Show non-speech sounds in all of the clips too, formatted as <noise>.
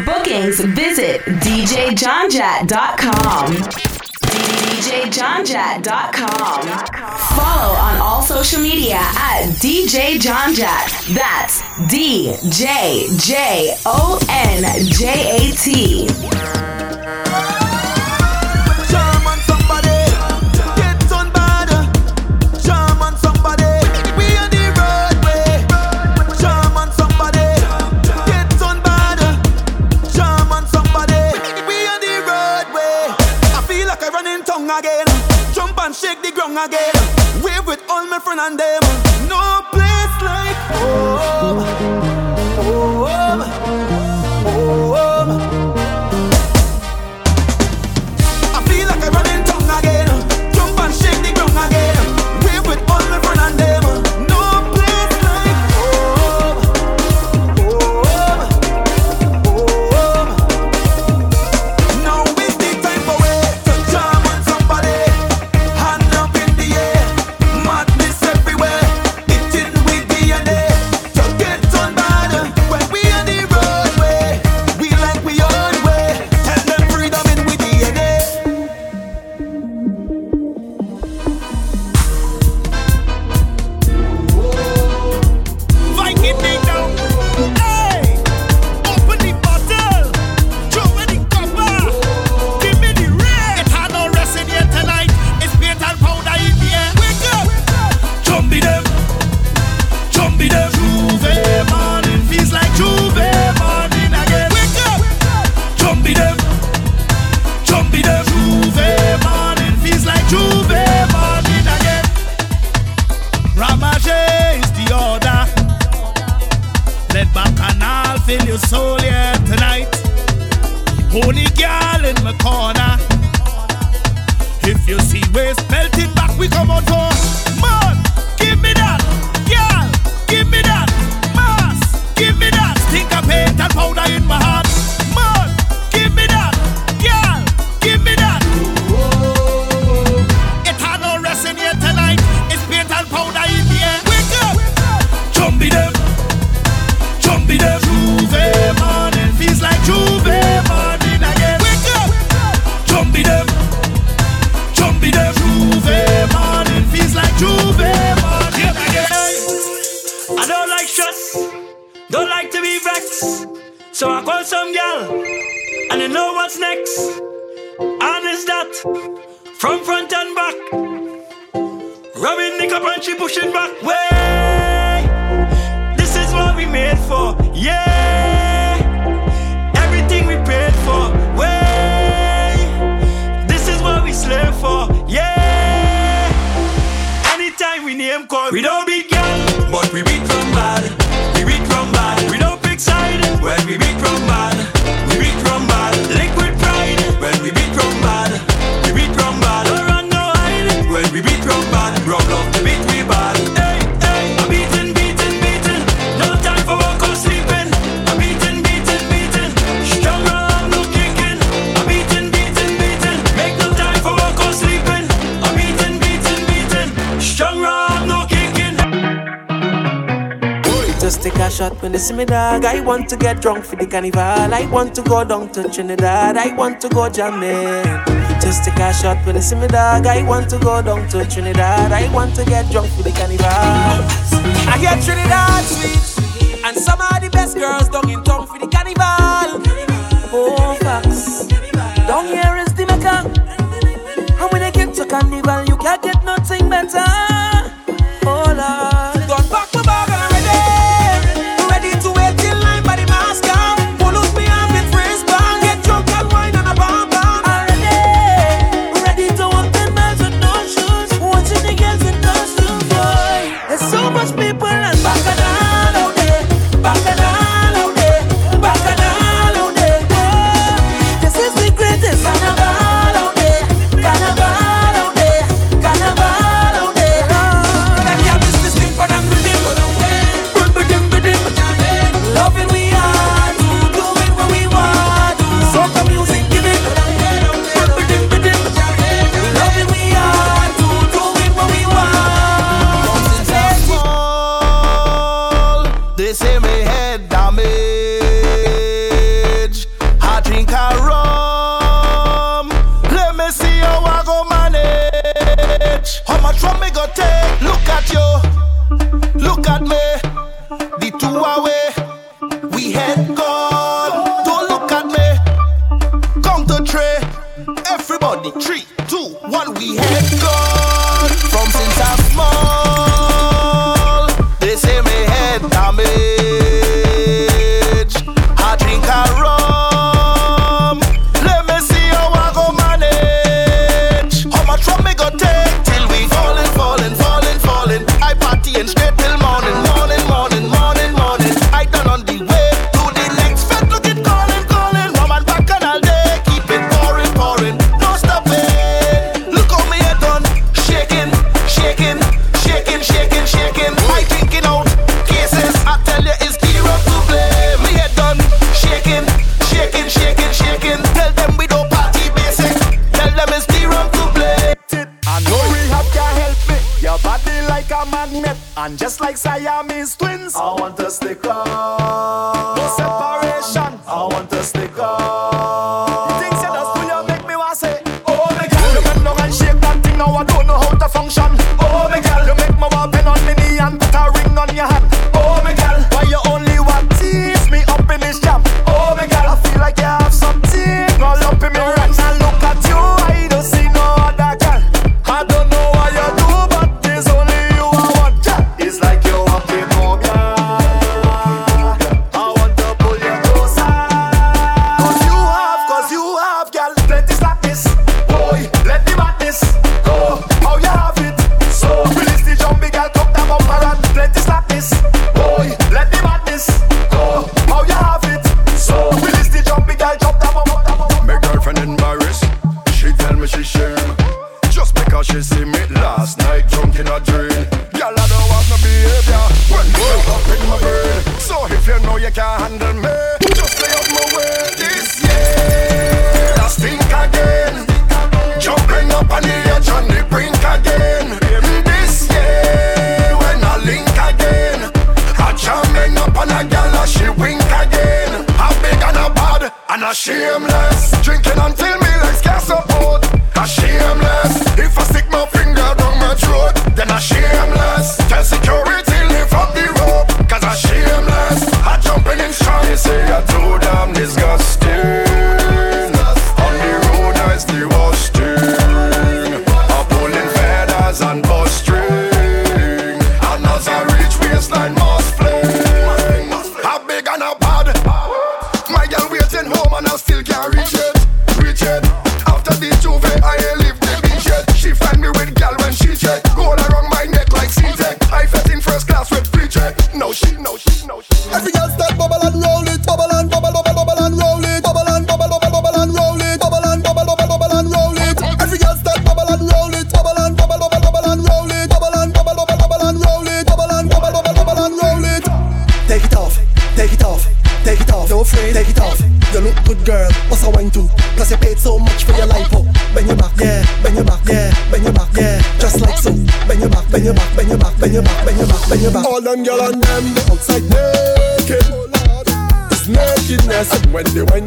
Bookings, visit djjonjat.com. djjonjat.com. Follow on all social media at djjonjat. That's D J J O N J A T. young again. We with all my friends and them. No place like home. From front and back. Rubbing the cup and she pushing back. Way. This is what we made for. Yeah. Everything we paid for. Way. This is what we slave for. Yeah. Anytime we name call, we don't take a shot when they see me dog. I want to get drunk for the carnival. I want to go down to Trinidad. I want to go jamming. Just take a shot when they see me dog. I want to go down to Trinidad. I want to get drunk for the carnival. I hear Trinidad sweet, and some of the best girls down in town for the carnival. Oh, facts. Down here is the mecca, and when they get to carnival, you can't get nothing better. in a dream. Girl, I don't want no behavior when you up in my brain. So if you know you can't handle me, just stay out my way this year. I stink again, jumping up on the edge on the brink again. This year, when I link again, I jamming up on a girl and she wink again. I'm big and a bad and a shameless, drinking until. them girl and them, they outside naked. It's nakedness when they went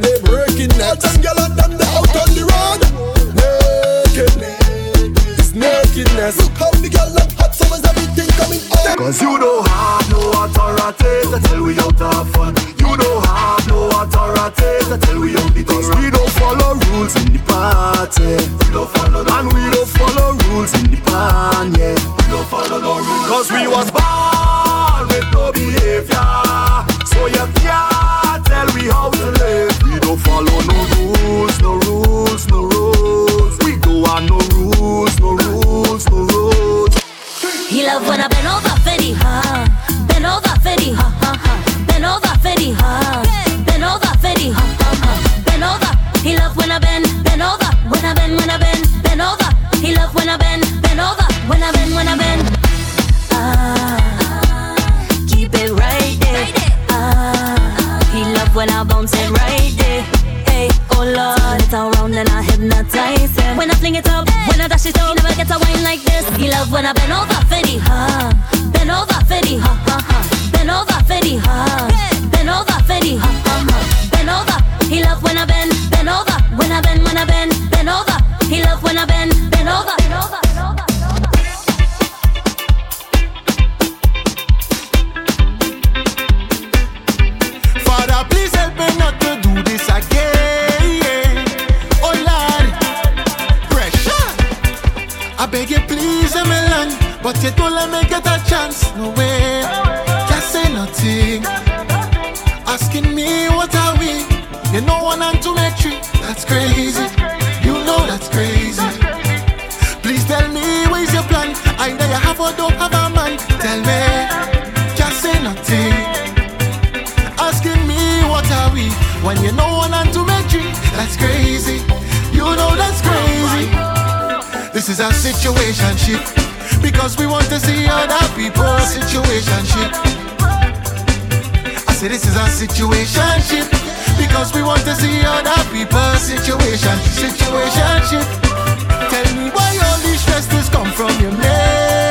He love when I bend, bend over when I bend, when I bend. Ah, keep it right there. Ah, he love when I bounce it right there. Hey, oh Lord, it's all round and I hypnotize him. When I fling it up, when I dash it up, he never gets a wine like this. He love when I bend over for the ha, bend over for ha ha ha, bend over for the ha, bend over for ha ha ha, bend over. He love when I bend, bend over when I bend, when I bend. I beg you, please, let me learn. But you don't let me get a chance. No way. Can't say nothing. Asking me what are we? You know one and two make three. That's crazy. This is a situation ship because we want to see other people's situation ship. I say this is a situation ship because we want to see other people's situation situation ship. Tell me why all these stresses come from your mate.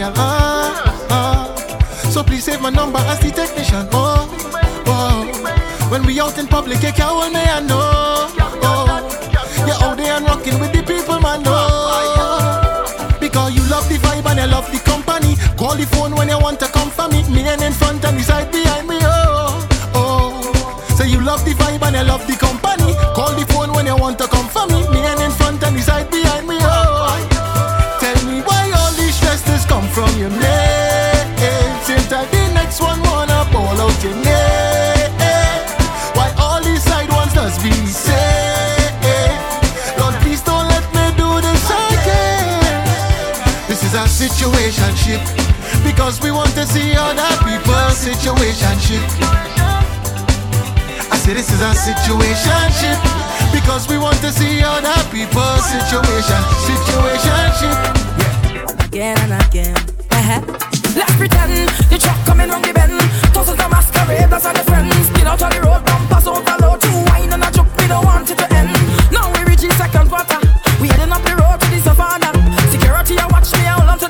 Girl. Ah, ah. So please save my number as the technician. Oh, oh. When we out in public, you can't hold me, I know. Oh, you're out there and rocking with the people, man. Oh, because you love the vibe and you love the company. Call the phone when you want to come for me. Me and in front and beside behind me. Oh, oh. So you love the vibe and you love the company. Since that the next one wanna out your. Why all these side ones be? Lord, please don't let me do this again. This is a situation ship because we want to see other people's situation ship. I say this is a situation ship because we want to see other people's situation situation ship. again and again. Uh-huh. Let's pretend the truck coming round the bend. Tosses the masquerade, that's all the friends. Get out on the road, bumpers overload. Two wine and a joke, we don't want it to end. Now we reach the second quarter. We heading up the road to the savannah. Security, I watch me, I hold on to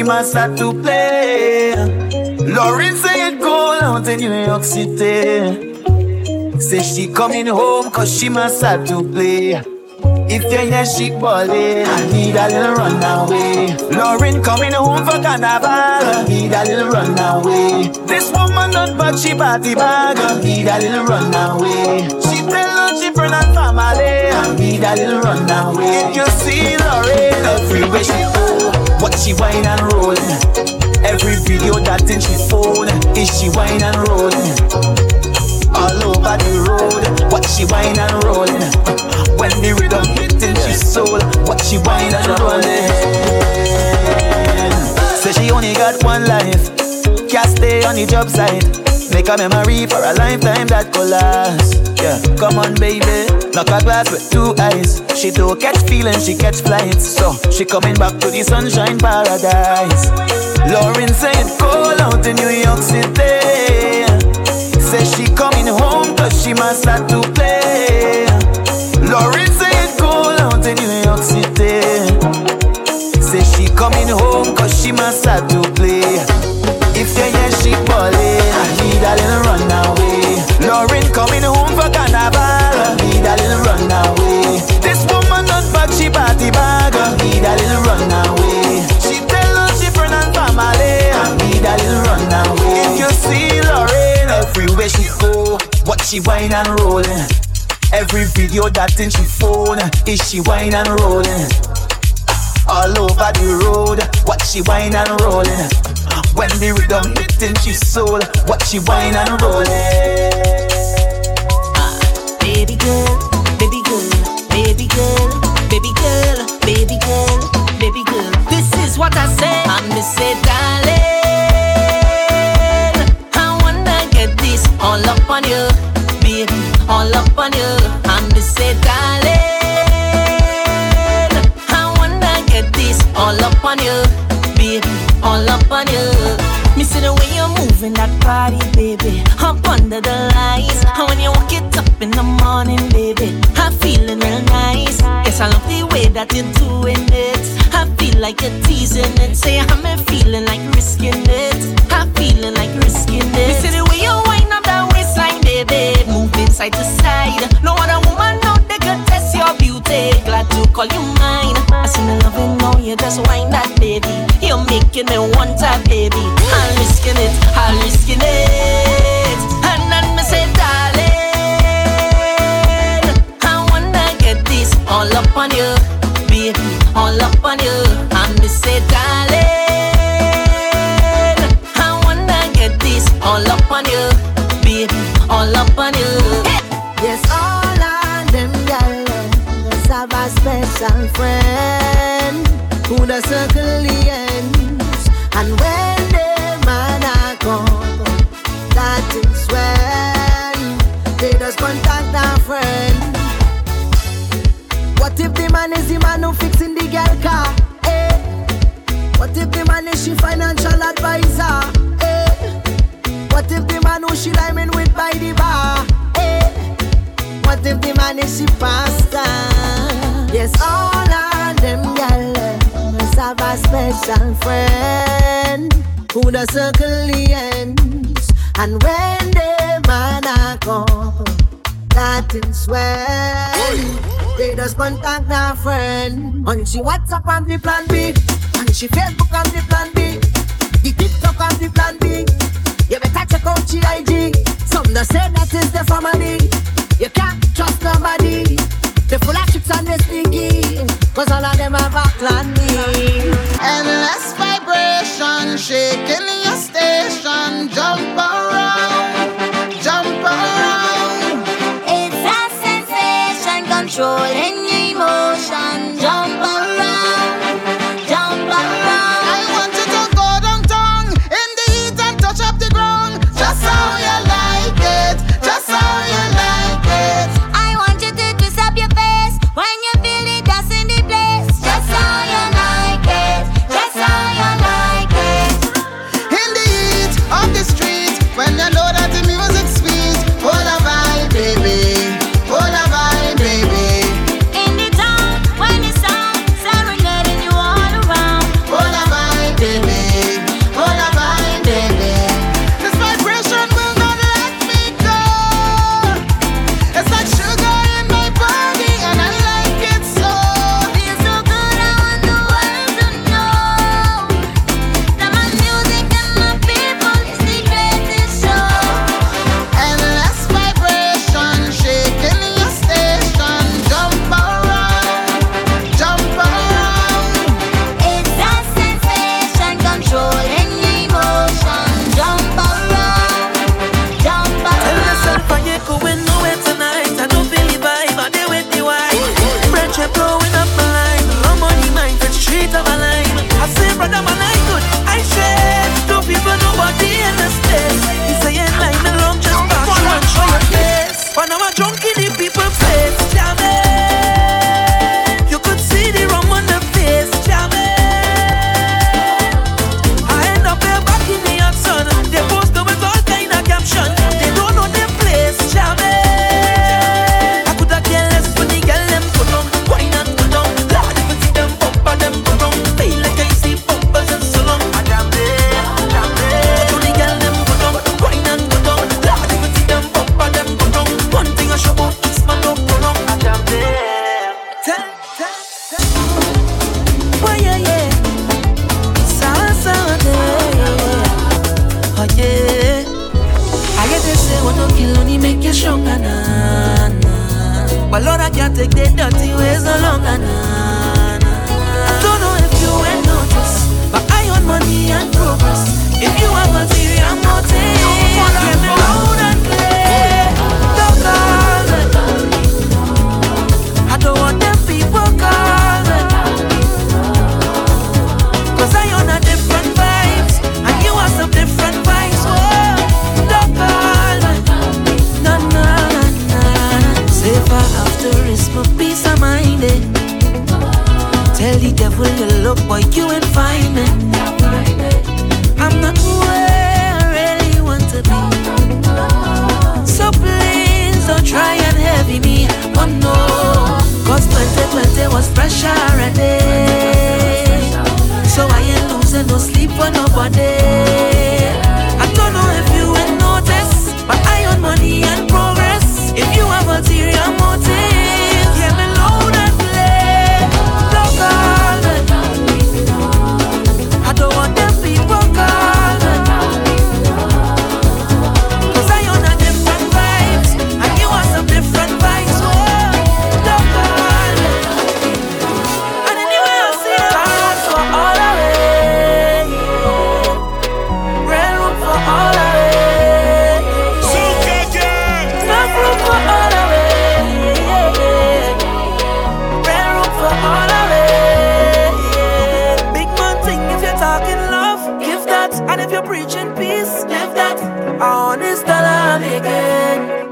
she must have to play. Lauren say it cold out in New York City. Say she coming home cause she must have to play. If you hear she ballin', I need a little runaway. Lauren coming home for carnival, I need a little runaway. This woman not bad, she party bag, I need a little runaway. She tell her she friend and family, I need a little runaway. If you see Lauren everywhere she go, she whine and rollin'. Every video that in she phone, is she whine and rollin'. All over the road, what she whine and rollin'. When the rhythm hitting she soul, what she whine and rollin'. Say she only got one life, can't stay on the job site. Make a memory for a lifetime that could last. Yeah, come on, baby. Knock a glass with two eyes. She don't catch feelings, she catch flights. So she coming back to the sunshine paradise. Lauren said, cold out in New York City. Say she coming home cause she must have to play. Lauren said cold out in New York City. Say she coming home cause she must have to she whine and rollin'. Every video that in she phone, is she whine and rollin'. All over the road, what she whine and rollin'. When the rhythm hitting she soul, what she whine and rollin'. Baby girl, baby girl, baby girl, baby girl, baby girl, baby girl. This is what I say. I miss say, darling. I wanna get this all up on you, all up on you. I miss say, darling. I wanna get this all up on you, baby, all up on you. Me see the way you're moving that body, baby, up under the lights. And when you walk it up in the morning, baby, I'm feeling real nice. Yes, I love the way that you're doing it. I feel like you're teasing it. Say I'm feeling like risking it. I'm feeling like risking it. Me see the way you baby, moving side to side. No other woman out there could test your beauty. Glad to call you mine. I see me loving now, you just wind that, baby. You're making me want that, baby. I'm risking it, I'm risking it. And then me say, darling, I wanna get this all up on you, baby, all up on you. And me say, darling, a special friend who the circle the ends. And when the man a come, that is when they just contact a friend. What if the man is the man who fixing the girl car? Eh? What if the man is she financial advisor? Eh? What if the man who she diamond with by the bar? Eh? What if the man is she pastor? All of them gal must have a special friend who the circle the ends. And when the man a come, that is when they just contact their friend. On she WhatsApp on the plan B, on she Facebook on the plan B, the TikTok on the plan B. You better check out she IG. Some just say that is the family. You can't trust nobody. They full of tricks and they sneaky. Cause all of them have a plan B. Endless vibration, shaking your station. Jump around, jump around. It's a sensation controlling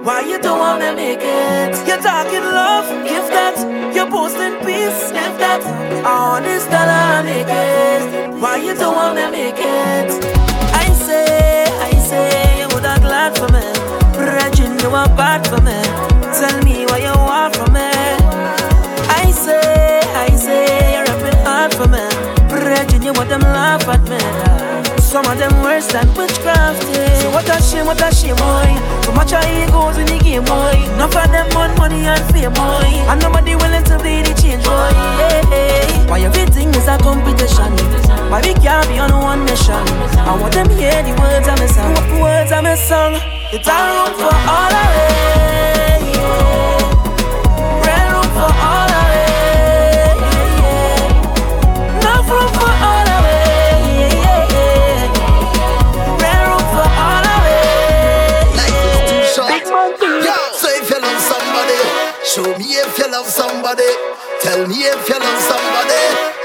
Why you don't wanna make it? You're talking love, give that. You're posting peace, live that. Honest dollar making. Why you don't wanna make it? I say, I say, you woulda glad for me. Regin, you are bad for me. Tell me what you want from me. I say, I say, you're rapping hard for me. Regin, you want them laugh at me. Some of them worse than witchcraft. Yeah. So what a shame, what a shame, boy. So much of egos in the game, boy. Enough of them want money and fame, boy. And nobody willing to be the change, boy. Yeah. Why everything is a competition? Why we can't be on one mission? I want them hear the words my song. Words my song. It's a room for all of it. Show me if you love somebody. Tell me if you love somebody.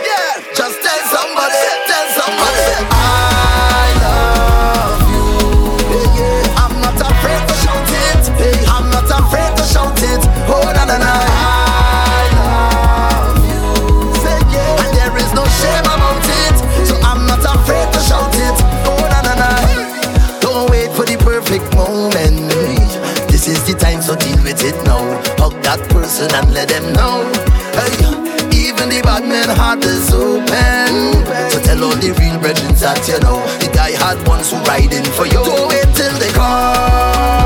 Person and let them know. Hey, even the bad man heart is open. So tell all the real brethren that you know the guy had ones who riding for you. Don't wait till they come.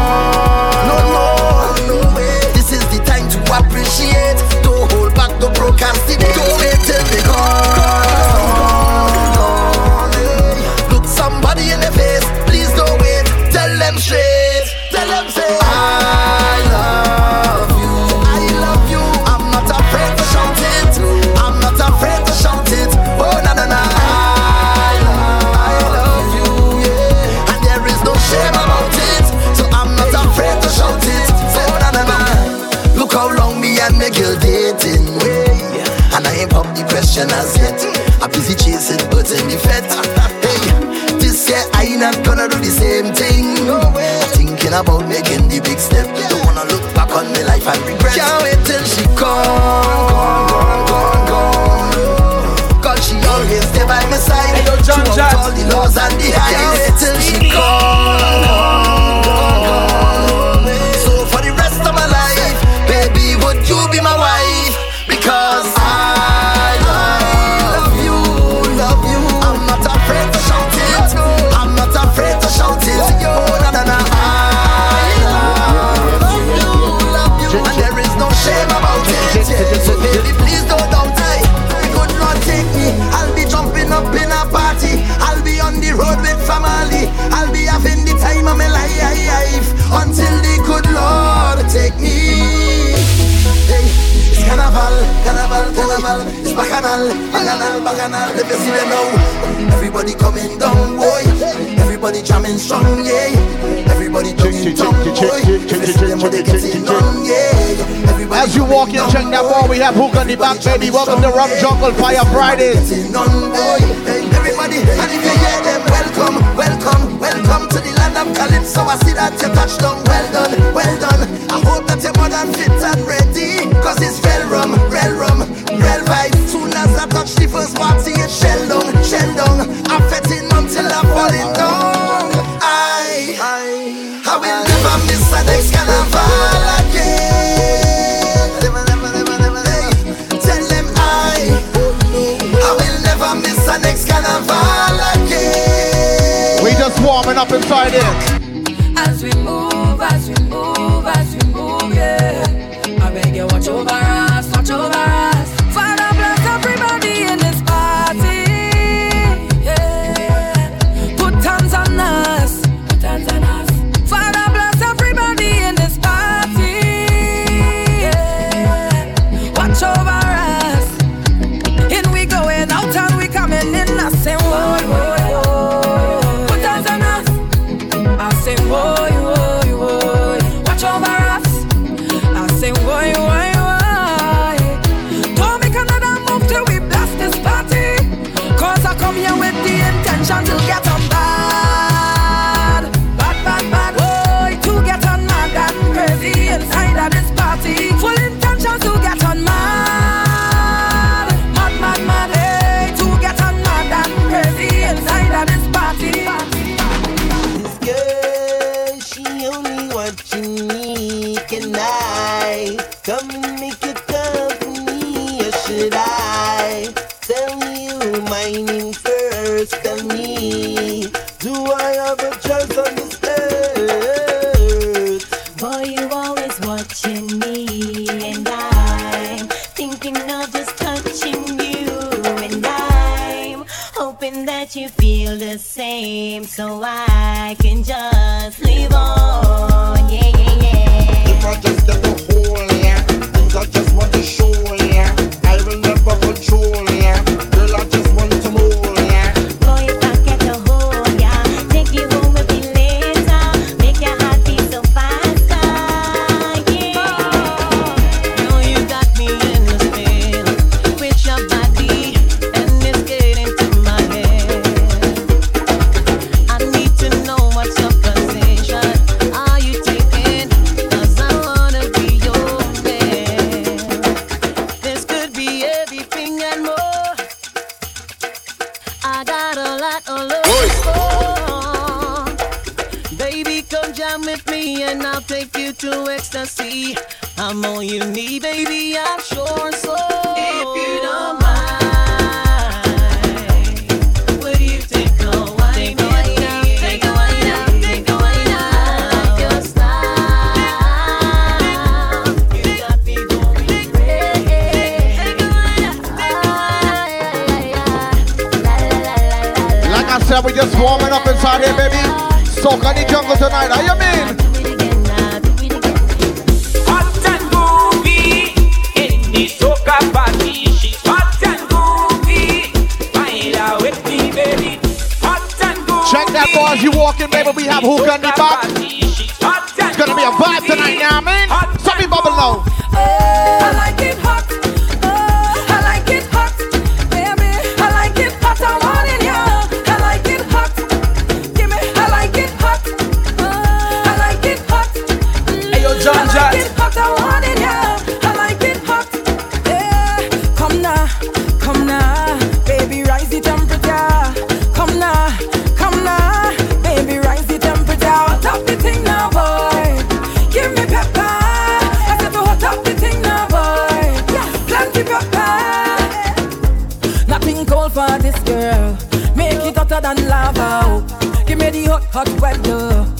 Question as yet. I'm busy chasing birds in the fed. Hey, this year I ain't not gonna do the same thing. No way. thinking about making the big step. Don't wanna look back on my life and regret. Can't wait till she gone, gone, gone, gone, gone. Cause she always stay by my side. Throughout all the laws and the highs. Can't wait till she gone, bacchanal, it's bacchanal, bacchanal, bacchanal. If you see me now, everybody coming down, boy. Everybody jamming strong, yeah. Everybody jumping down, boy. As you walk in, check that wall. We have hook on the back, baby. Welcome to Rum Jungle Fire Friday. Everybody, and if you hear them, welcome, welcome, welcome to the land of Calypso. I see that you touched down. Well done, well done. I hope that you're more than fit and ready. up inside it. you walk in, baby, we have who can be back. It's gonna be a vibe tonight, now, man. Something bubble low. hot weather.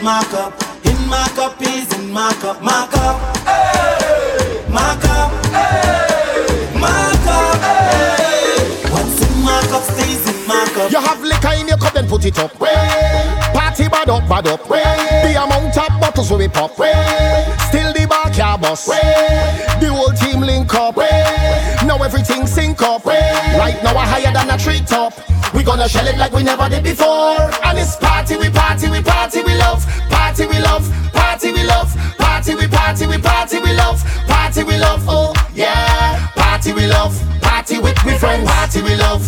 In my cup. In my cup is in my cup. My cup. Hey. My cup. Hey. My cup. Hey. What's in my cup stays in my cup. You have liquor in your cup, then put it up. Party bad up, bad up. The amount of bottles we pop. Still the bar can't bust. The whole team link up. Now everything sync up. Right now we're higher than a tree top. We gonna shell it like we never did before. And it's party, we party, we party, we love. Party, we love. Party, we love. Party, we party, we party, we love. Party, we love. Oh yeah. Party, we love. Party with we friends. Party, we love.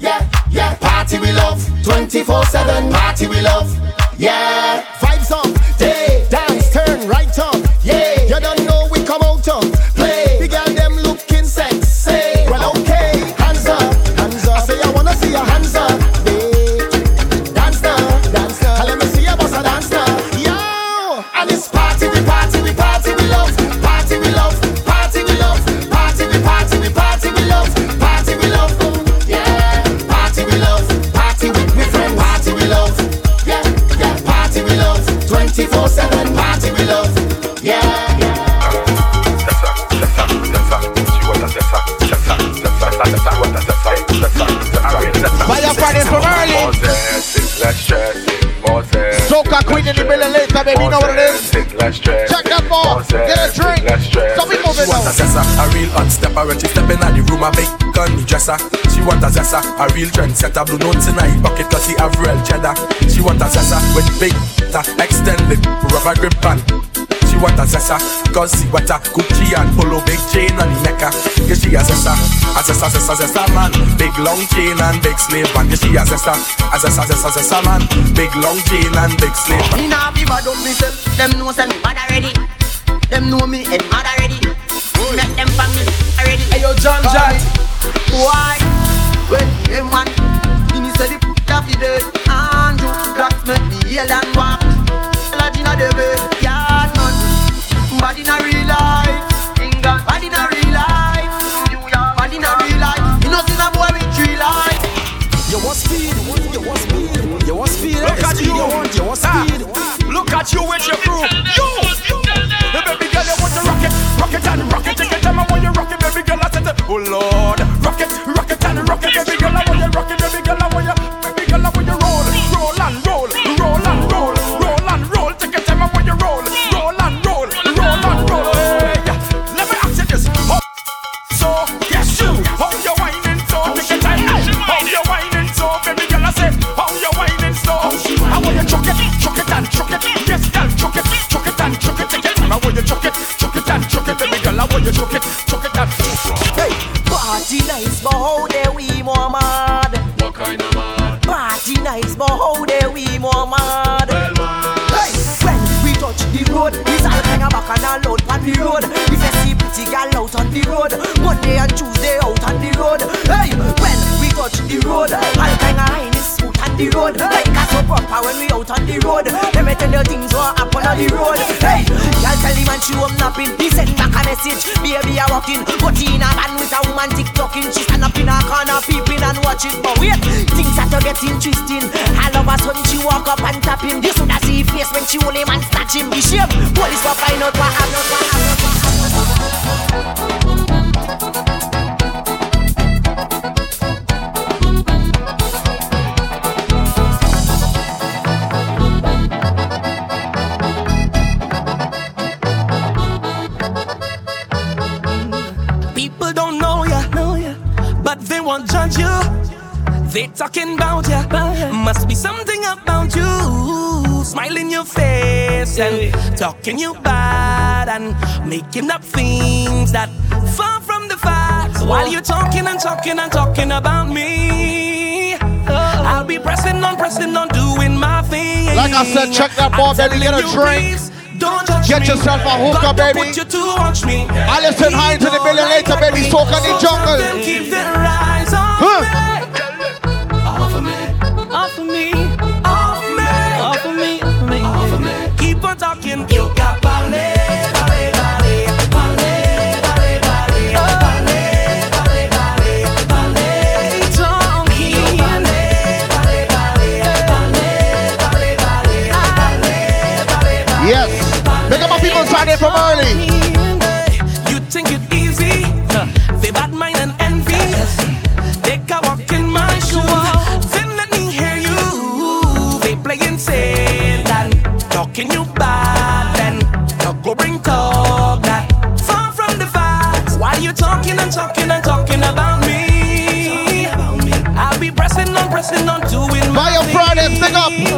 Yeah, yeah. Party, we love. 24 7. Party, we love. Yeah. Real When she step in the room, a big gun dresser. She want a zessa, a real trendsetter. Blue notes in her pocket cause she have real cheddar. She want a zessa with big ta extended rubber grip band She want a zessa cause she want a Gucci and polo big chain on the neck Yeah, she a zessa, a zessa, zessa, zessa man. Big long chain and big slave band Yeah, she a zessa, a zessa, zessa, zessa man. Big long chain and big slave band Me nah be bad up myself. Them know say me bad already. Them know me and mad already. Make them for me already. Hey yo, John John. Why? When them man, me say the f*** fi dead. Andrew Glass make me yell and walk. Lad inna the bed, yard man. Bad inna real life. England, bad inna real life. New York, bad inna real life. You know see a boy with three life. You want speed, you want speed, you want speed. Look at you. You want, you want Ah, speed. Look at you with your crew. You. Oh Lord, the road. Like a so proper when we out on the road. Let me tell you things what happen on the road. Hey, y'all tell the man she home napping. He send back a message, baby I walking, but he in a van with a woman TikToking. She stand up in a corner peeping and watching. But wait, things start to get interesting. All of a sudden she walk up and tap him. You should see face when she only man snatch him. The shame, police will find out what happened. What happened. What happened. Won't judge you. They talking about ya. Must be something about you. Smiling your face and talking you bad and making up things that far from the facts. While you're talking and talking and talking about me, oh. I'll be pressing on, pressing on, doing my thing. Like I said, check that ball, baby. Get a drink. Don't judge Get me. yourself a hookah, don't baby. you to watch me. To the building later, baby. Soca the jungle. Keep Off of me.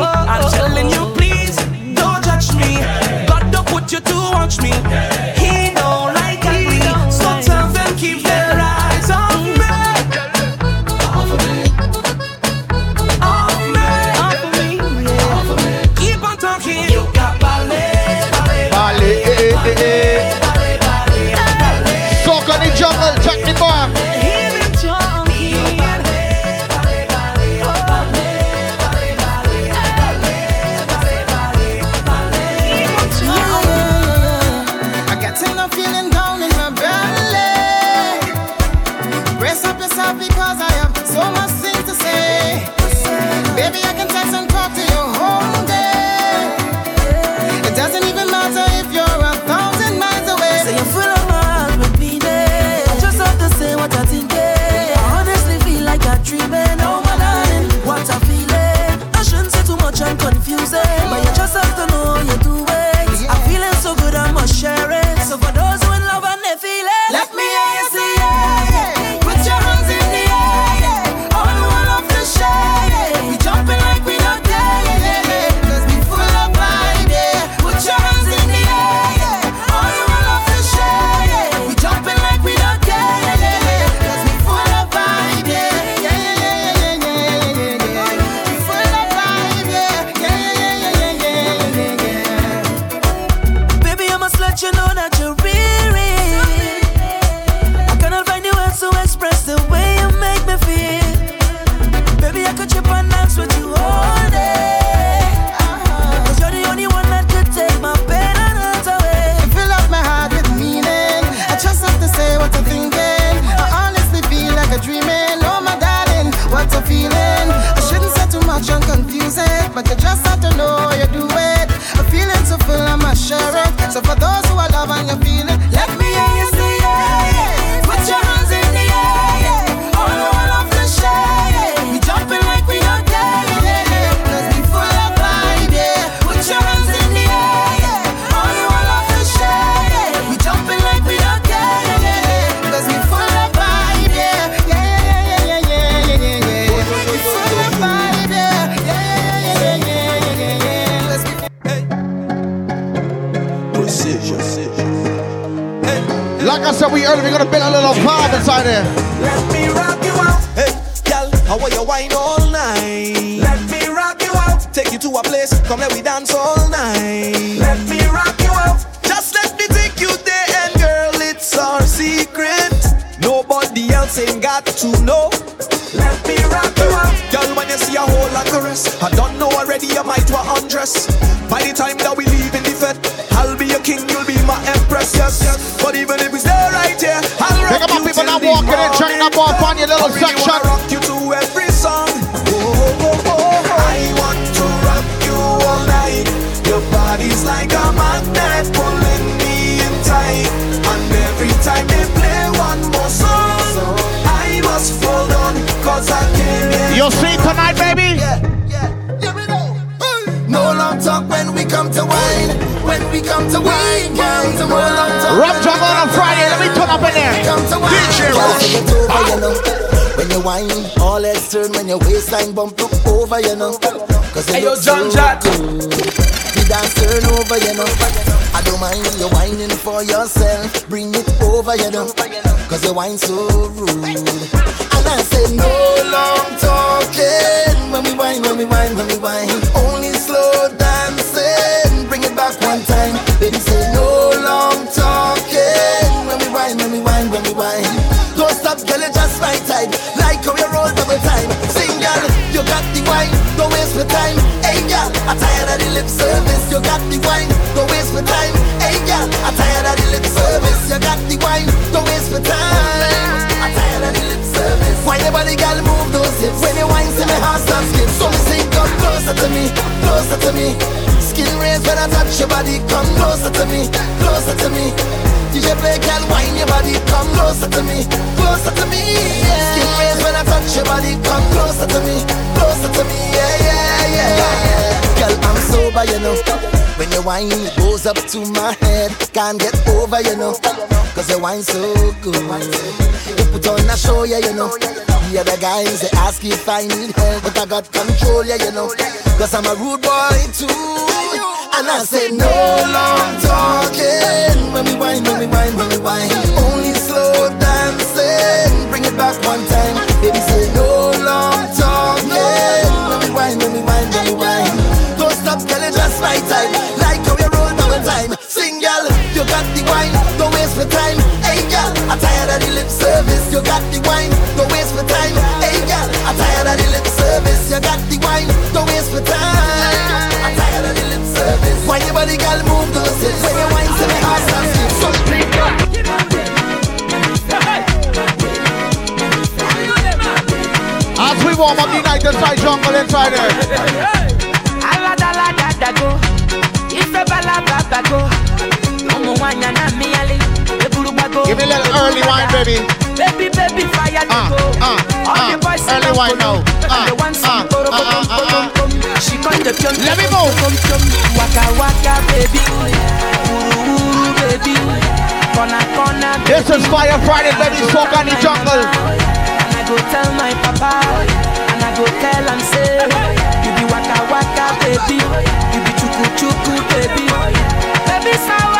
I'm telling you, please don't judge me. God don't put you to watch me. Like I said, we early, we're gonna build a little vibe inside there. Let me rock you out. Hey, girl, how are you wine all night? Let me rock you out. Take you to a place, come let we dance all night. Let me rock you out. Just let me take you there, and girl, it's our secret. Nobody else ain't got to know. Let me rock you out. Girl, when you see a whole lot of rest, I don't know already, you might want undress. By the time that we leave in the fed, I'll be your king, you'll be my empress, yes. But even if I'll rock Pick up my people now walking in, checking up off on your little I really section. rock you to every song. Oh, oh, oh. I want to rock you all night. Your body's like a magnet pulling me in tight. And every time they play one more song, I must fall down cause I can't You'll see tonight, baby. No long talk when we come to wine. When we come to wine, come to no long talk. Rough jungle on Friday, let me turn up in there. Come to wine. DJ Girl, Rock. say it over, you know. When you whine, all heads turn when your waistline bump look over, you know. Cause you Hey, yo, so JonJat. good. The dance turn over, you know. I don't mind you whining for yourself. Bring it over, you know. Cause you whine so rude. And I say no long talking. When we whine, when we whine, when we whine. Only slow dancing. Bring it back one time. Baby say no long talking. When we whine, when we whine, when we whine. Don't stop, girl, you just right side. Like how you roll double time. Sing, girl, you got the wine. Don't waste my time. Hey, girl, I'm tired of the lip service. You got the wine. Don't waste my time. Hey, girl, I'm tired of the lip service. You got the wine. Don't waste my time. I'm tired of the lip service. Why your body, girl, move those hips? When you wine, see my heart start skip. So me come closer to me, closer to me. Skin raised when I touch your body, come closer to me, closer to me. DJ play can wine your body, come closer to me, closer to me. Yeah. Skin raised when I touch your body, come closer to me, closer to me. Yeah, yeah, yeah. yeah. Girl, I'm sober, you know. When you wine, goes up to my head. Can't get over, you know. Cause you wine so good. You put on a show, yeah, you know. The other guys, they ask if I need help. But I got control, yeah, you know. Cause I'm a rude boy too. And I say no long talking. When we wine, when we wine, when we wine. Only slow dancing. Bring it back one time. Baby, say no long talking. When we wine, when we wine. Waste my time. Hey, girl, I'm tired of the lip service. You got the wine. Don't waste my time. Hey, girl, I'm tired of the lip service. You got the wine. Don't waste my time. I'm tired of the lip service. Why your body, girl, move those hips. When you wine, to me heart starts to so As we warm up the night inside jungle inside there. aladaladago ife balababago ụmụ nwanyị na mmịali eburugbago Give me a little early wine, baby. baby baby fire ah, dey go ah, all the ah. boys early wine now. and the sing koro kom kom kom she come dey pion Let me move. waka waka baby. Wuru wuru baby. Corner corner This is Fire Friday, baby. Soak on the jungle. and I go tell my papa. And I go tell am say you be waka waka baby. You be chuku chuku baby. Baby sawale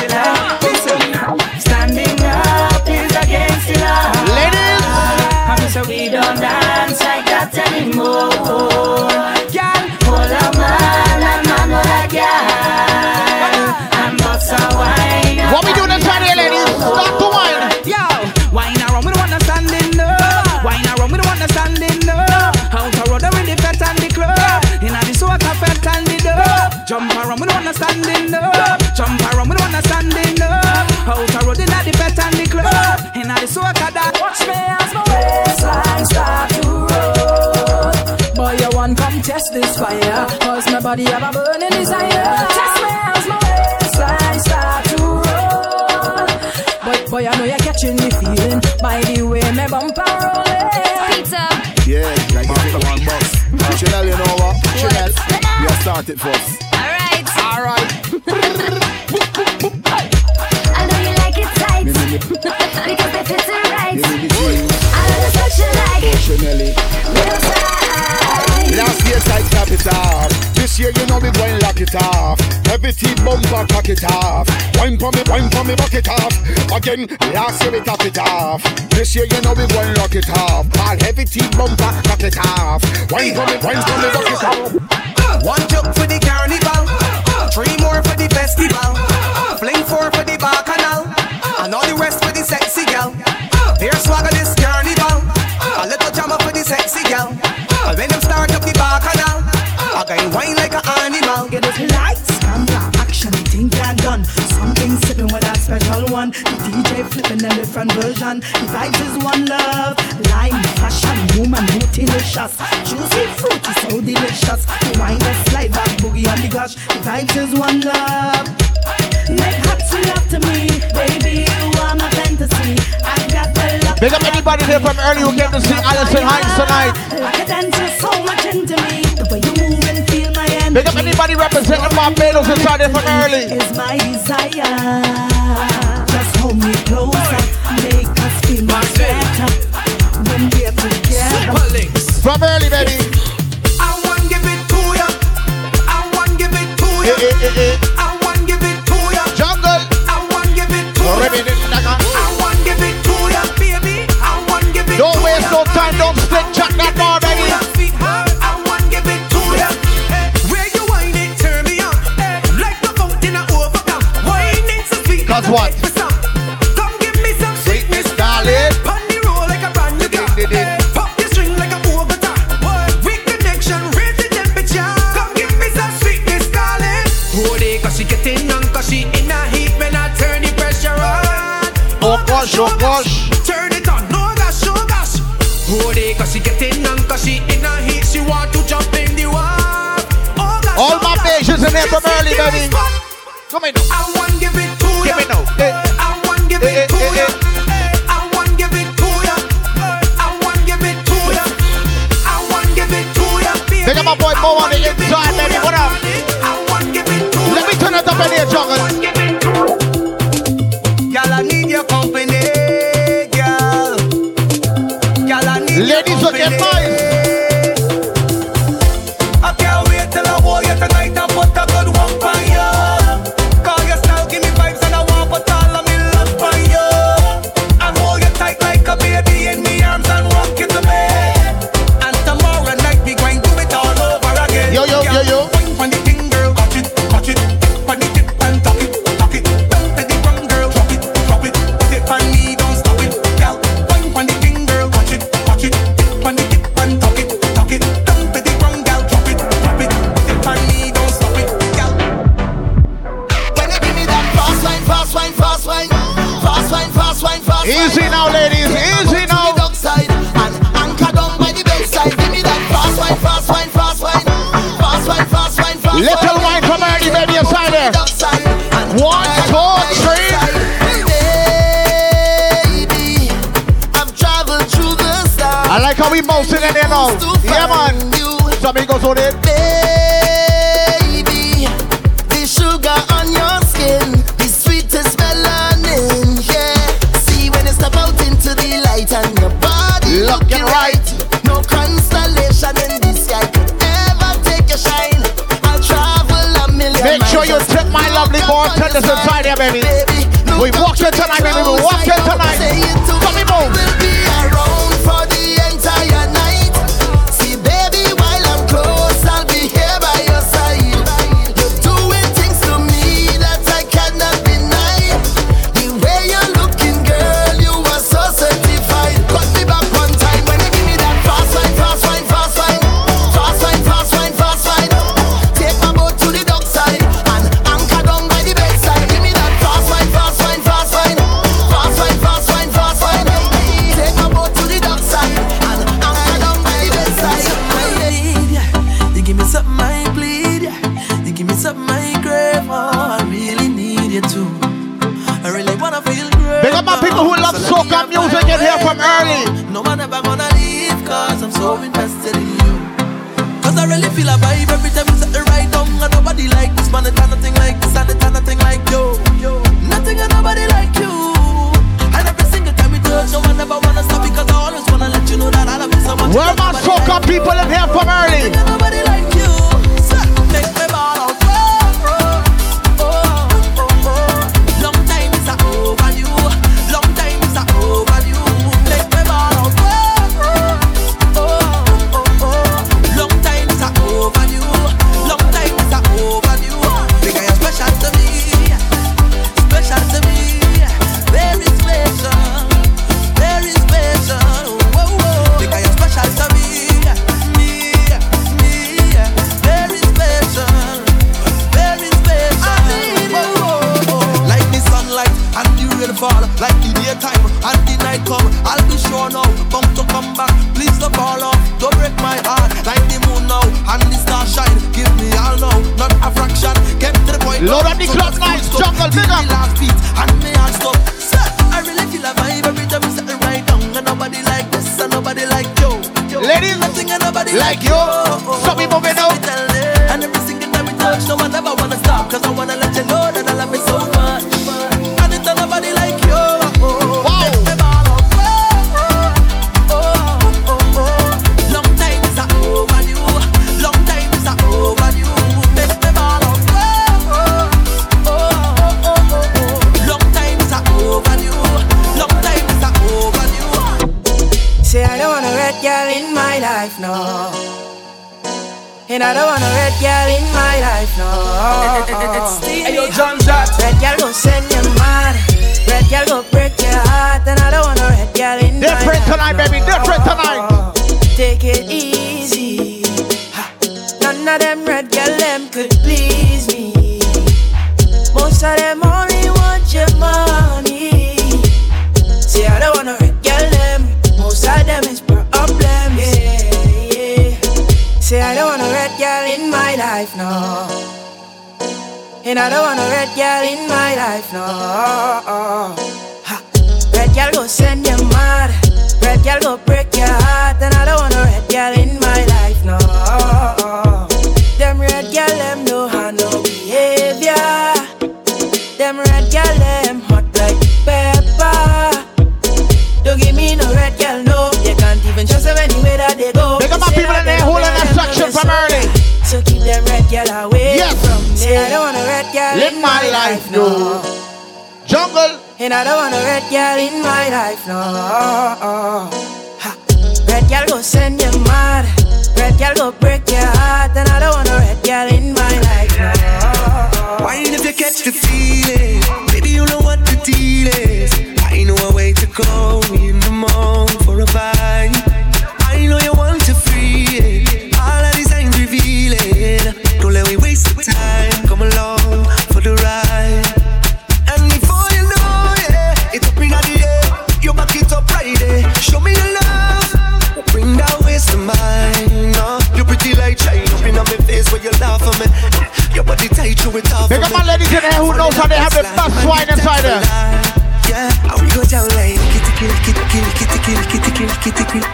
Jump around, we don't wanna stand in no. Jump around, we don't wanna stand in no. Out a road in the and the club. In the soca that. Watch me this fire. Cause my body have a burning desire. Test me as my waistline start to roll. But boy, I know you're catching me feeling by the way my bumper rolling. Pizza. Yeah, like you take one box. Chanel, you know what? Chanel, we have started first. Alright. Alright. I know you like it tight. <laughs> because they fit it right. I know the touch you like. Chanel. Real tight. Year tight it off. This year you know we going lock it off. Every team bumper cock it off. Wine for me, wine for me, buck it off. Again, last year we top it off. This year you know we going lock it off. All heavy team bumper cock it off. Wine for me, wine for me, buck it off. One jump for the carnival, three more for the festival, fling four for the bacchanal, and all the rest for the sexy gal. Beer swagger this carnival, Flipping a different version. Vibes is one love. Lime, fashion, woman, delicious. Juicy, fruity, so delicious. The wine that slide back, boogie on the gosh. The vibes is one love. Make hot love to me, baby. You are my fantasy. I got the love. Big up anybody here from early who came to see Alison Hinds tonight. Like a dancer, so much into me. The way you move and feel my energy. Big up anybody representing Barbados inside here from early. is my desire. Just hold me closer, from early, baby. I want give it to ya. I want give it to ya. Eh, eh, eh, I want give it to ya. Jungle. I want give it to ya. Don't waste no time. Don't split. Chuck that already. Cause what? wash up, wash. Turn it on, no dash, no dash. Oh, they cause she getting on, cause she in a heat, she want to jump in the water. Oh, gosh, All oh, my patients in here from early, baby. Come in now. I want give it to you. Give me now. Hey. I want give hey, it to hey, you. Hey. Big up my boy Mo on the inside, baby. What up? Let me turn it up in here, jungle. fingers on it. mean I don't want a red girl in my life, no. Hey, yo, John Dot. Red girl go send you mad. Red girl go break your heart, and I don't want a red girl in Different tonight, no. baby. Different tonight. Take it easy. None of them red And I don't want a red girl in my life, no. Ha. Red girl go send you mad. Red girl go break your heart. And I don't want a red girl in my life, no. Them red girl, them no have no behavior. Them red girl, them hot like pepper. Don't give me no red girl, no. You can't even trust them anywhere that they go. Big up my people in there holding that section from early. So keep them red girl away Yes. From. I don't want a red girl Live in my my life, life, no. Jungle. And I don't want a red girl in my life, no. Ha. Red girl go send you mad. Red girl go break your heart. And I don't want a red girl in my life, no. Why if you catch the feeling? Maybe you know what the deal is. I know a way to go in the morning for a vibe. Body tight, it off. Big up my ladies in there who knows how they have the best wine inside there. Yeah, and we go down like kitty kill, kitty kill, kitty kill, kitty kill, kitty kill.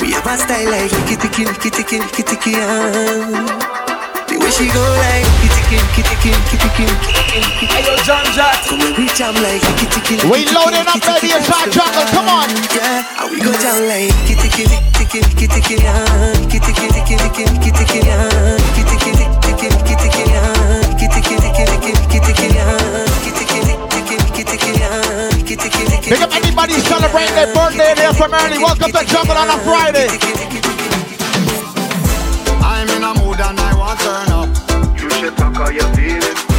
We have a style like kitty kill, kitty kill, kitty kill. The way she go like kitty kill, kitty kill, kitty kill, kitty kill, kitty kill. John Jack. Come and reach out like kitty kill. We loading up, baby, kill, inside kitty jungle, come on. Yeah, and we go down like kitty kill, kitty kill, kitty kill, kitty kill, kitty kill, kitty kill, kitty kill, kitty kill, kitty kill, Big up anybody celebrating their birthday there from early. Welcome to Jungle on a Friday. I'm in a mood and I want turn up. You should talk how you.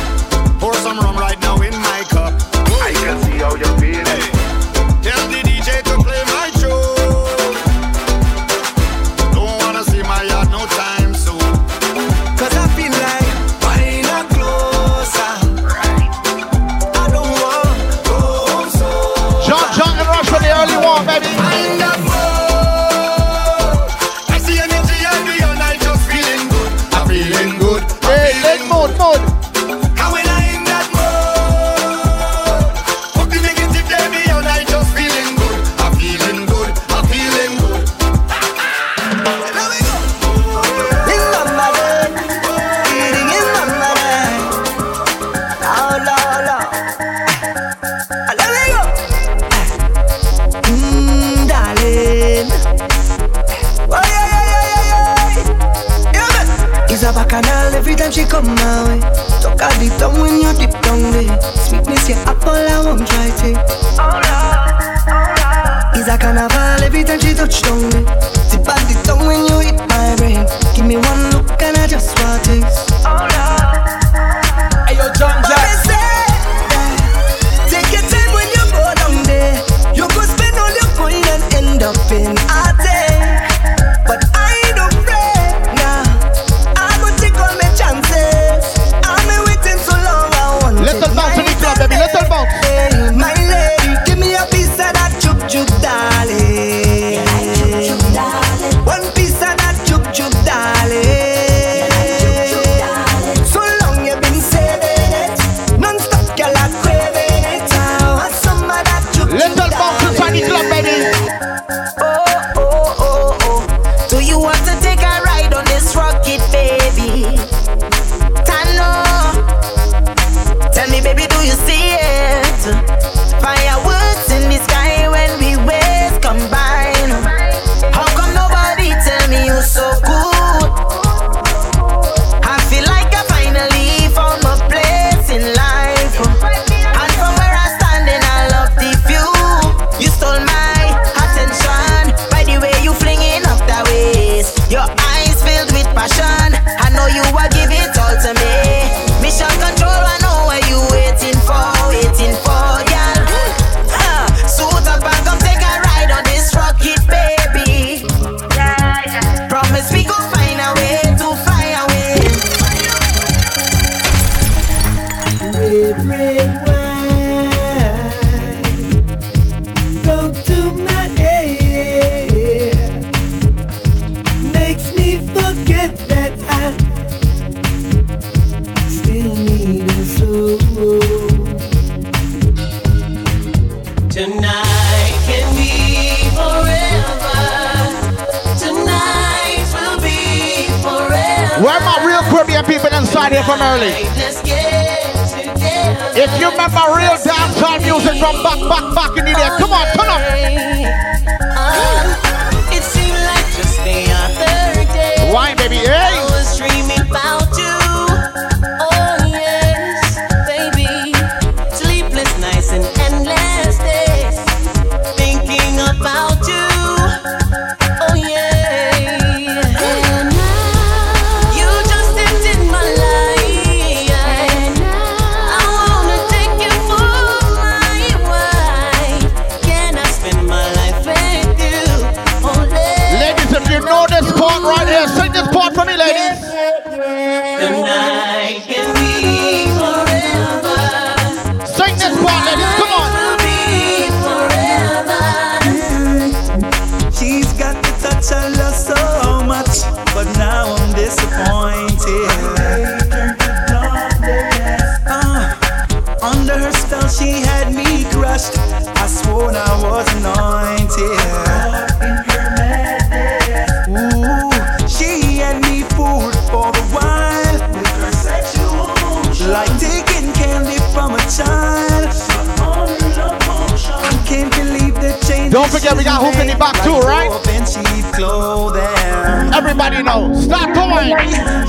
Don't forget we got hoop in the back too, right? And cheap clothing. Everybody know. Stop going.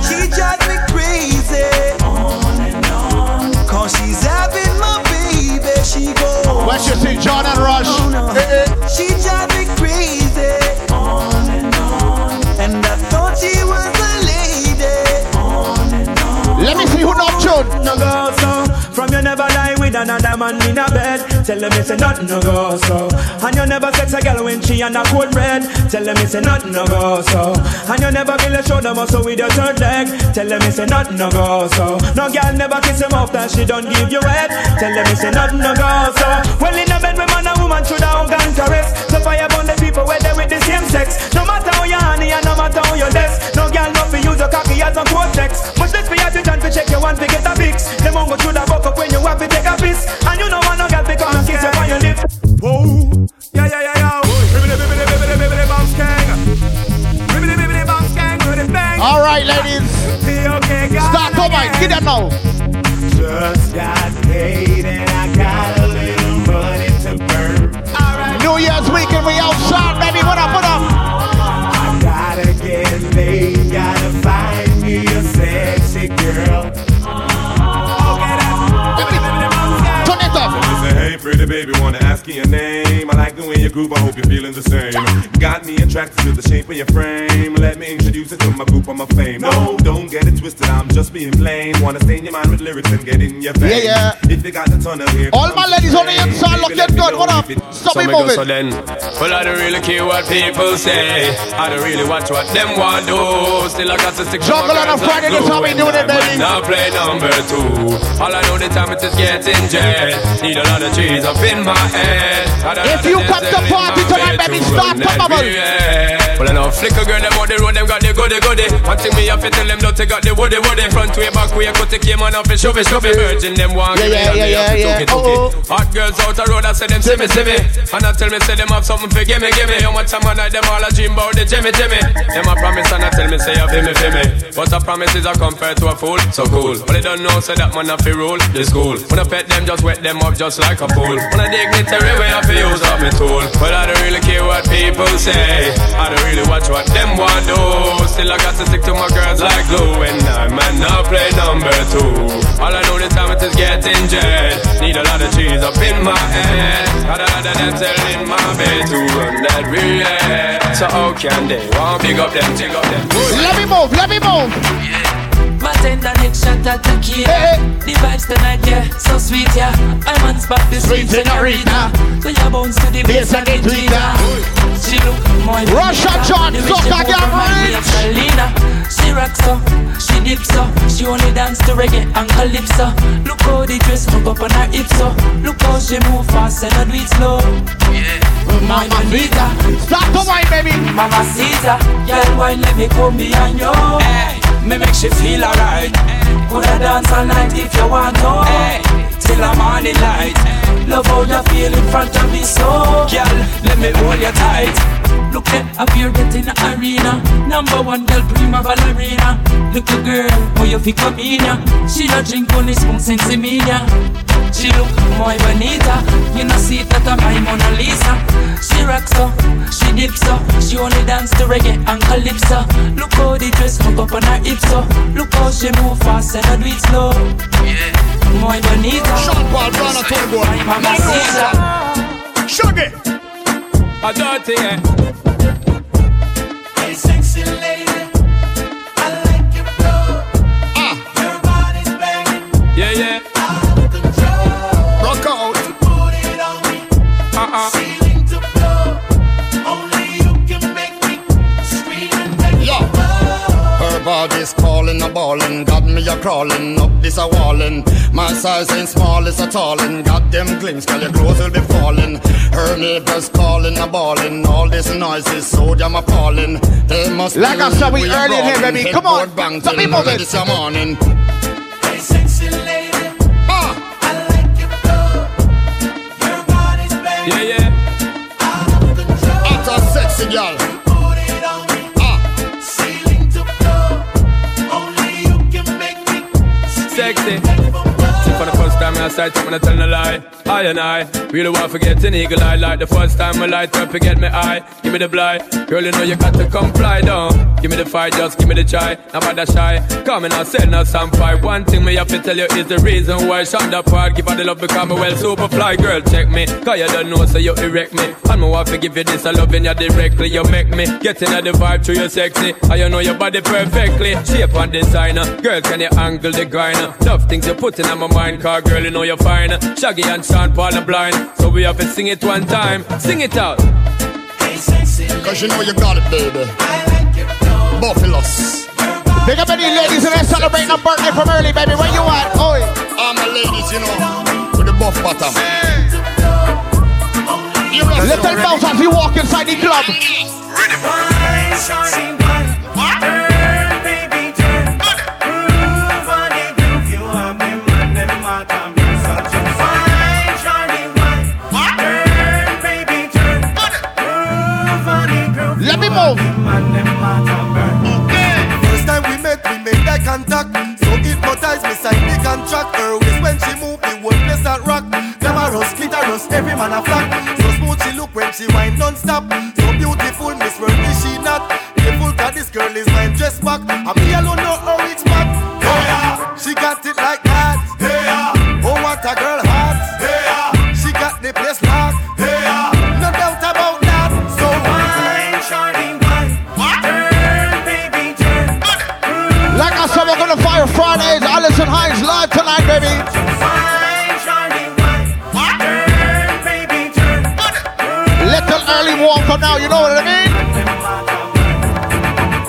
She drives me crazy. On and on. Cause she's having my baby. She goes. When you see John and Rush. Eh, She drives me crazy. On and on. And I thought she was a lady. On and on. Let me see who know tune. No go with another man in a bed. Tell them it's a nothing no go so. And you never sex a girl when she on a cold red. Tell them it's a nothing no go so. And you never feel a shoulder muscle with your third leg. Tell them it's a nothing no go so. No girl never kiss him off that she don't give you head. Tell them it's a nothing no go so. Well in a bed with man and woman should have gun caress. So fire burn the people where they with the same sex. No matter how you honey and no matter how you desk. No girl not for use a cocky as a cortex. But let's be at it and to check you want to get a fix. Them won't go through the buck up when you have to take a piss. And you know want no girl come kiss you on your lips. Whoa, yeah, yeah, yeah, yeah. Bibbidi, bibbidi, bibbidi, bibbidi, bounce gang. Bibbidi, bibbidi, bounce gang, with it bang. All right, ladies. Okay. Start going. Get that now. Just got paid and I got a little money to burn. New Year's weekend, we outside, baby. What up, wanna your name? I like the way you groove, I hope you're feeling the same. Got me attracted to the shape of your frame. Let me introduce you to my group on my fame. No, don't get it twisted, I'm just being plain. Wanna stain your mind with lyrics and get in your face. Yeah, yeah. If you got the ton of here. All my ladies on the inside looking good. What up? Stop me moving. go so moving. then. Well, I don't really care what people say. I don't really watch what them want do. Still, I got to stick to Jungle my on a girls Friday, like that's how we glue. doing it, And baby. might Now play number two. All I know the time it is getting jet. Need a lot of trees up in my head. If you come to party tonight, baby, start come on. Well, I know flicker girl, them on the road, them got the goody goody. One thing me have to tell them, don't they got the woody woody. Front way, back way, cut the came on off and shove it, shove it. Virgin, them want Yeah, yeah, yeah, yeah, yeah. took oh, oh. Hot girls out the road, I say them see me, see me. And I tell me, say them have something for give me, give me. How much time I night, them all a dream about the Jimmy, Jimmy. Them a promise and I tell me, say you feel me, feel me. But a promise is a compared to a fool, so cool. But they don't know, say that man a fi rule, the school. When I pet them, just wet them up just like a pool. When I dignitary way, I fi use up me tool. But I don't really care what people say. I don't really watch what them want do. Still I got to stick to my girls like glue. And I man now play number two. All I know the time it is getting jet. Need a lot of cheese up in my head. Got a lot of them in my bed to run that relay. So how can they want big up them, big up them? Let me move, let me move. My tender neck shot the key. The vibes tonight, yeah, so sweet, yeah. I'm on spot this sweet senorita. So you bounce to the bass and the tweeter. She look more Russia John, The suck a girl remind me of Selena. She rocks so, she dips so. She only dance to reggae and calypso. Look how the dress hook up on her hips so. Look how she move fast and not do it slow. Yeah. Mama Vita. Stop the wine, baby. Mama Caesar. Girl, wine, let me come behind you. Hey. Me make she feel alright. Coulda dance all night if you want to. Till the morning light. Love how you feel in front of me, so girl, let me hold you tight. Look at up here getting the arena. Number one girl, prima ballerina. Look a girl, how you feel come in ya. She don't drink only spoon sense me ya. She look muy bonita. You know see that I'm my Mona Lisa. She rocks so, she dips so. She only dance to reggae and calypso. Look how the dress hook up on her hips so. Look how she move fast and I do it slow. Yeah. Muy bonita. Sean Paul, Ghana, Togo. Mamacita. Shuggy. A dirty, yeah. Hey, sexy lady. I like your flow. Ah. Your body's banging. Yeah, yeah. Rock out. Put it on me. Uh-uh. Ceiling to floor. Only you can make me scream and beg Yo. Her body's calling a ballin', got me a crawling up this a wallin'. My size ain't small, it's a tallin'. Got them clinks, girl, your clothes will be falling. Her neighbors calling a ballin', all this noise is so damn appalling. They must Like I said, we be early in here, brawling, baby. Come on. headboard banging Stop me moving. This a morning. Hey, sexy lady. Ah. I like your flow. Your body's banging. Yeah, yeah. Hot and sexy girl. I sight I'm gonna tell no lie. I and I really want to forget an eagle eye. Like the first time I light up, forget me eye. Give me the blind. Girl, you know you got to comply, down. Give me the fight, just give me the try. Now bother shy. Come and I send some fight. One thing me have to tell you is the reason why the part. Give her the love because me well super fly. Girl, check me. Cause you don't know, so you erect me. And me want to give you this, I loving you directly. You make me get in the vibe through your sexy. I you know your body perfectly. Shape and designer. Girl, can you angle the grinder? Love things you put in my mind. Cause girl, you know you're fine. Shaggy and Sean Paul are blind. So we have to sing it one time. Sing it out. Hey, sexy lady. Cause you know you got it, baby. I like your flow. Buffaloes. Big up any ladies who are celebrating a birthday from early, baby. Where you at? Oi. All my ladies, you know, with the buff bottom. You ready? Little bounce as you walk inside the club. Wine, burn. First time we met, we made eye contact. So hypnotized, me sign the contract. Her waist when she move, the whole place that rock. Glamorous, clitoris, every man a flock. So smooth she look when she whine non-stop. So beautiful, Miss World, she not? Careful, cause this girl is mine dress back. And me alone know early warm for now. You know what I mean?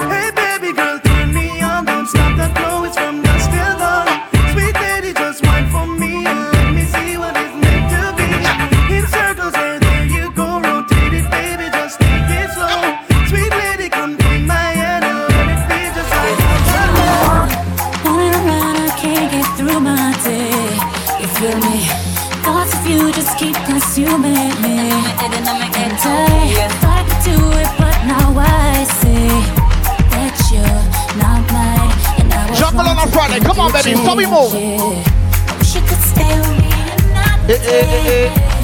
Hey baby girl, turn me on, don't stop the flow, it's from dusk till dawn. Sweet lady, just wine for me and let me see what it's meant to be. In circles, there, there you go, rotate it, baby, just take it slow. Sweet lady, come take my hand and let it be just like a Running around, I can't get through my day. You feel me? Thoughts of you just keep consuming me. And I on, baby. We move. Wish you could stay with me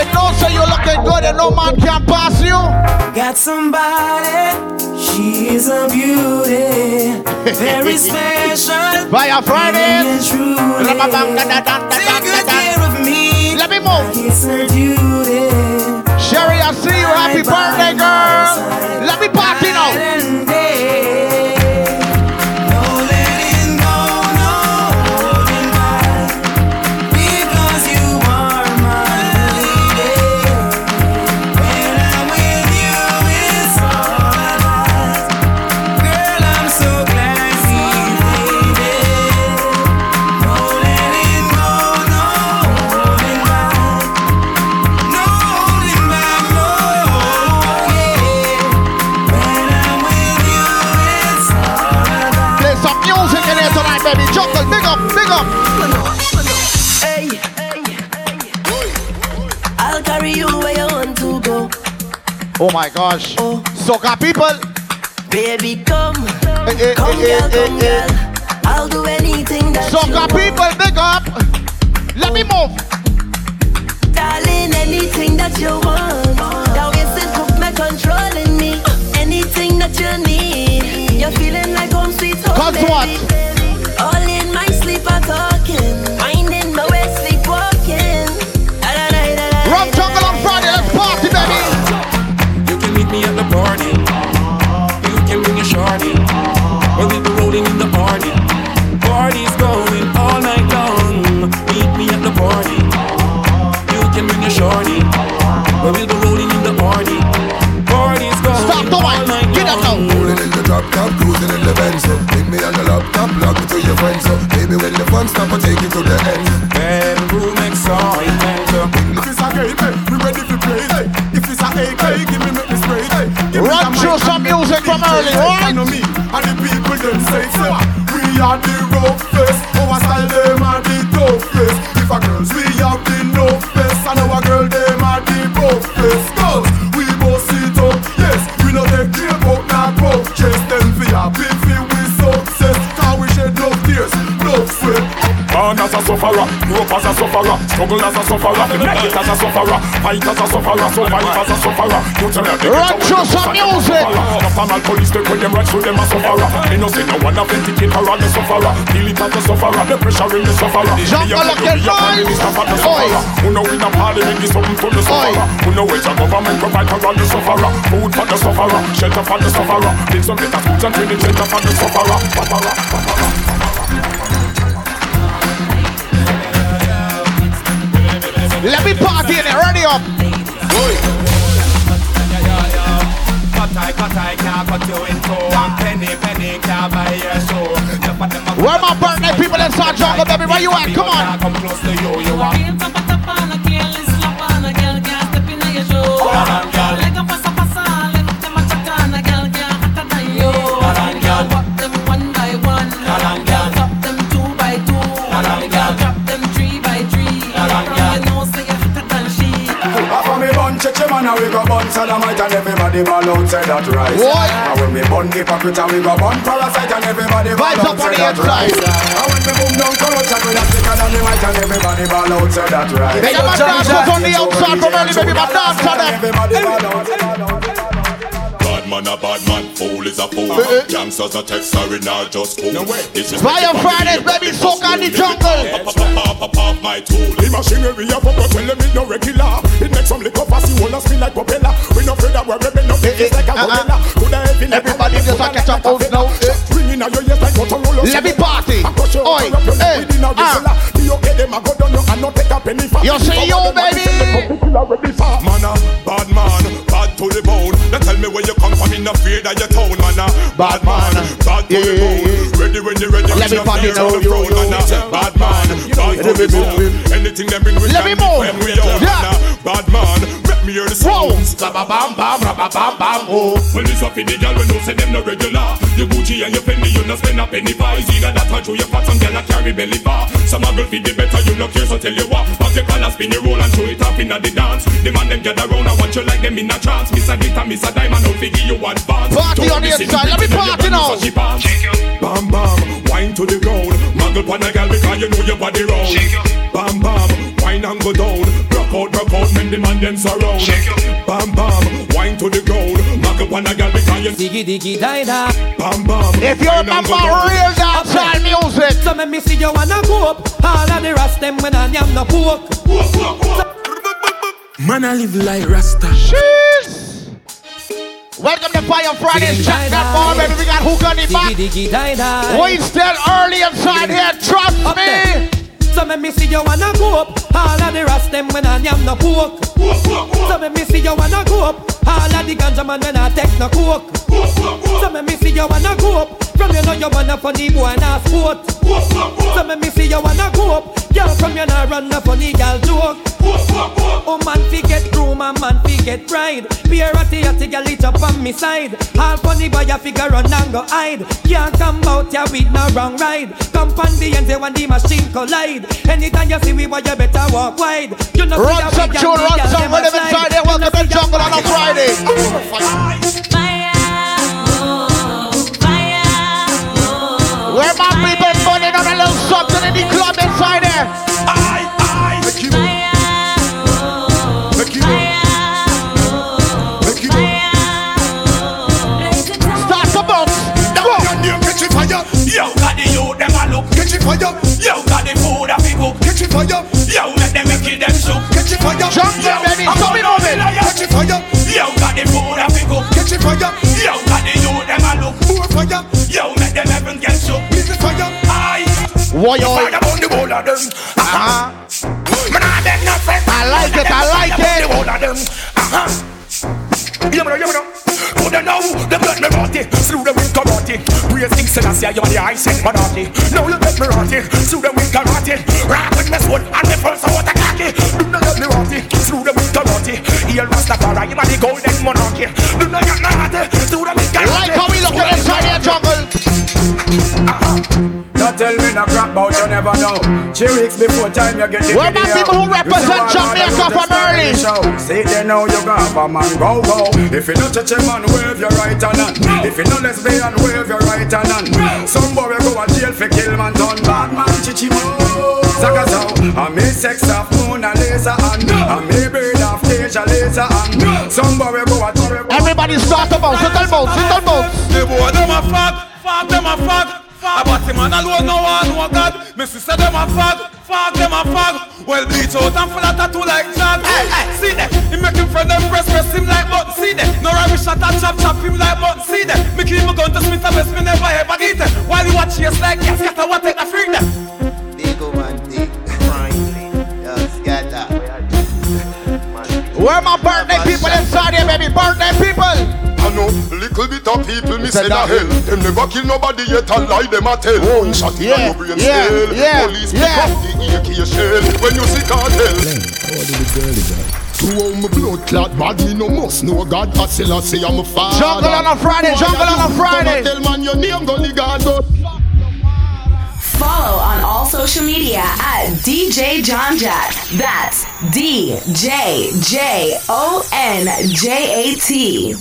you know so you're looking good and no man can pass you. Got somebody, she is a beauty, very <laughs> special. Friday. really and truly. Take good care of me. Let me move. It's her duty. Sherry, I see you. Happy birthday, girl. Let me party now. Oh my gosh. Soca people. Baby, come. Eh, eh, come, eh, girl, eh, come, eh, girl. I'll do anything that Soca you people, big up. Let me move. Darling, anything that you want. Now is it put my control in me. Anything that you need. You're feeling like home sweet home, Cause baby. what? All in my sleep I'm talking. Party. You can bring your shorty. We'll be rolling in the party. Party's going all night long. Meet me at the party. You can bring your shorty. We'll be rolling in the party. Party's going Stop the all mic. night Get up now. Rolling in the drop top, cruising in the Benz. So Take me on the laptop, log me to your friends. So baby, when the fun stop, I take you to the end. Me and the people them say. We are the roughest, sufferer, as a sufferer, struggle as a sufferer, make it as a sufferer, fight as a sufferer, survive as a sufferer. You tell them they Run through some music. formal police take when them right through them a sufferer. Me no say no one authenticate her on the sufferer. Feel it as a sufferer, the pressure in the sufferer. Jungle a of make the you be a prime noise. minister for the Oi. sufferer. Who know in a parliament is something to the sufferer. Who know it's a government provide her on the sufferer. Food for the sufferer, shelter for the sufferer. Build some better schools and training center for the sufferer. Let me party in it. Ready up. Cut I, cut I, can't cut you in two. One penny, penny, can't buy your show. The fat them a- Where my birthday people inside jungle, baby? Where you at? Come on. Man and we go bun sodomite and everybody ball out say that right. What? And when me bun hypocrite and we go bun parasite and everybody ball Vibes out up on say the that right. inside. And when me boom down corruption we that thicker than the mic and everybody ball out say that right. Hey, my dancers on the outside from early, baby. My dance on them. Everybody ball out. Bad man a bad man, fool is a fool. Uh-uh. Youngsters a text sorry now just cool. This is Fire Fridays, baby. Soca in the jungle. My tool. The machinery a fuck us, tell them it no regular. It makes some liquor pass, you wanna spin like propeller. We no afraid that we're rebel, no eh, eh, it's like a uh-uh. gorilla. Coulda heavy like Everybody a- just a catch up out now. Ringing out your ears like Motorola. Let me party. I crush you, Oi, I rap you like hey, within a ah. regular. The okay, them a go down, you and not take a penny for. You see you, baby. Man a bad man, bad to the bone. They tell me where you come from, in the fear that you town, man a bad man, bad the bone. Ready when you ready, Let me party now, yo, yo. bad man, bad bone. Anything them bring with Let me them, we a bad man. Make me hear the sounds. Bam bam bam, bam bam bam, oh. Well, it's up in the girl when you say them no regular. Your Gucci and your Fendi, you no spend a penny for. It's either that or show your fat, some girl a carry belly bar. Some a girl feed the better, you no care, so tell you what. Pop your collar, spin your roll and show it off inna the dance. The man them gather round and want you like them in a trance. Miss a glitter, miss a diamond, don't figure you advance. Party Don't on the listen inside, to let me them, party you now. run so she pants. Bam bam, wine to the ground. Muggle pan a gal because you know your body round. Bam bam, wine and go down. Rock out, rock out, men the man them surround. Bam bam, wine to the ground. Muggle pan a gal because you Diggy diggy die da. Bam bam. If you remember real dancehall music. So make me see you wanna go up. All of the rest them when I am no poke. Man, I live like Rasta. Welcome to Fire Fridays. Check that bar, baby. We got hook on the back. Diggy diggy die da. We still early inside here. Trust Up me. So make me see you wanna go up. All of the rest them when I am no poke. So make me see you wanna go up. All of the ganja man when I take no coke. So make me see you wanna go up. From you know you wanna funny boy and a sport. So make me see you wanna go up. Girl from you nah run a funny girl joke. Oh man fi get room and man fi get ride. Beer at the atty girl it up on me side. All funny boy a figure run and go hide. Can't come out ya with no wrong ride. Come on the end when the machine collide. Anytime you see we boy you better walk wide. You know Run some tune, run some rhythm inside here. Welcome Seven jungle on a Friday. Where my people burning on a little something in the club inside there. I, I, make you, make you, make you. Start the bounce. Go. Catch it fire. Yo, got the youth them a look. Catch it fire. Yo, got the food fi cook. Catch it fire. Yo, let them make it them shook. Catch it fire. Jungle, baby, I'm so we gonna moving. feel Catch it fire. Yo, got the food fi cook. Catch it fire. Why you? Fire on the whole of them. Uh-huh. Man, I beg no friend. I like it, I like it. the whole of them. Uh-huh. You know, you know. Could they know the blood me rotty Through the wind karate Praise King Selassie You are the high set monarchy Now you get me rotty Through the wind karate Rock with me sword And me first out the Do not get me rotty Through the wind karate Here Rastafari You are the golden monarchy Do not get me rotty Through the tell me no crap about you never know. Three weeks before time you get the Where my video. people who You represent say one Jamaica man from just start early? the show. See they know you got a man go go. If you not touch a man, wave your right hand on. If you not lesbian, wave your right hand on. Some boy go to jail for kill man done bad man chichimo. Zaga so, I me sex of moon and laser and I me bird of Asia laser and some boy go to Everybody start the bounce, little bounce, little bounce. The boy them a fag, fag them a fag. A batty man alone no one no God. Me sister them a fag, fag them a fag. Well bleach out and full of tattoo like Jag. Hey, hey, see that? He make him friend them press press him like button. See that? No rubbish shot and chop chop him like button. See that? Me keep my gun to Smith and West me never ever get it. While you watch yes like yes, get a what take a freak them. Big man, big, frankly, just get that. Where my birthday people inside here, baby? Birthday people. I know little bit of people me Said say that. a hell. Them never kill nobody yet a lie them a tell. Oh, One shot in yeah, your brain yeah, cell. yeah, Police yeah. pick up the AK shell when you see cartel. To all my blood clot bad, me no must know God. I still I say I'm a father. Jungle on a Friday, Why jungle you on a come Friday. and Tell man your name, gully God. Follow on all social media at DJ JonJat. That's D J J O N J A T.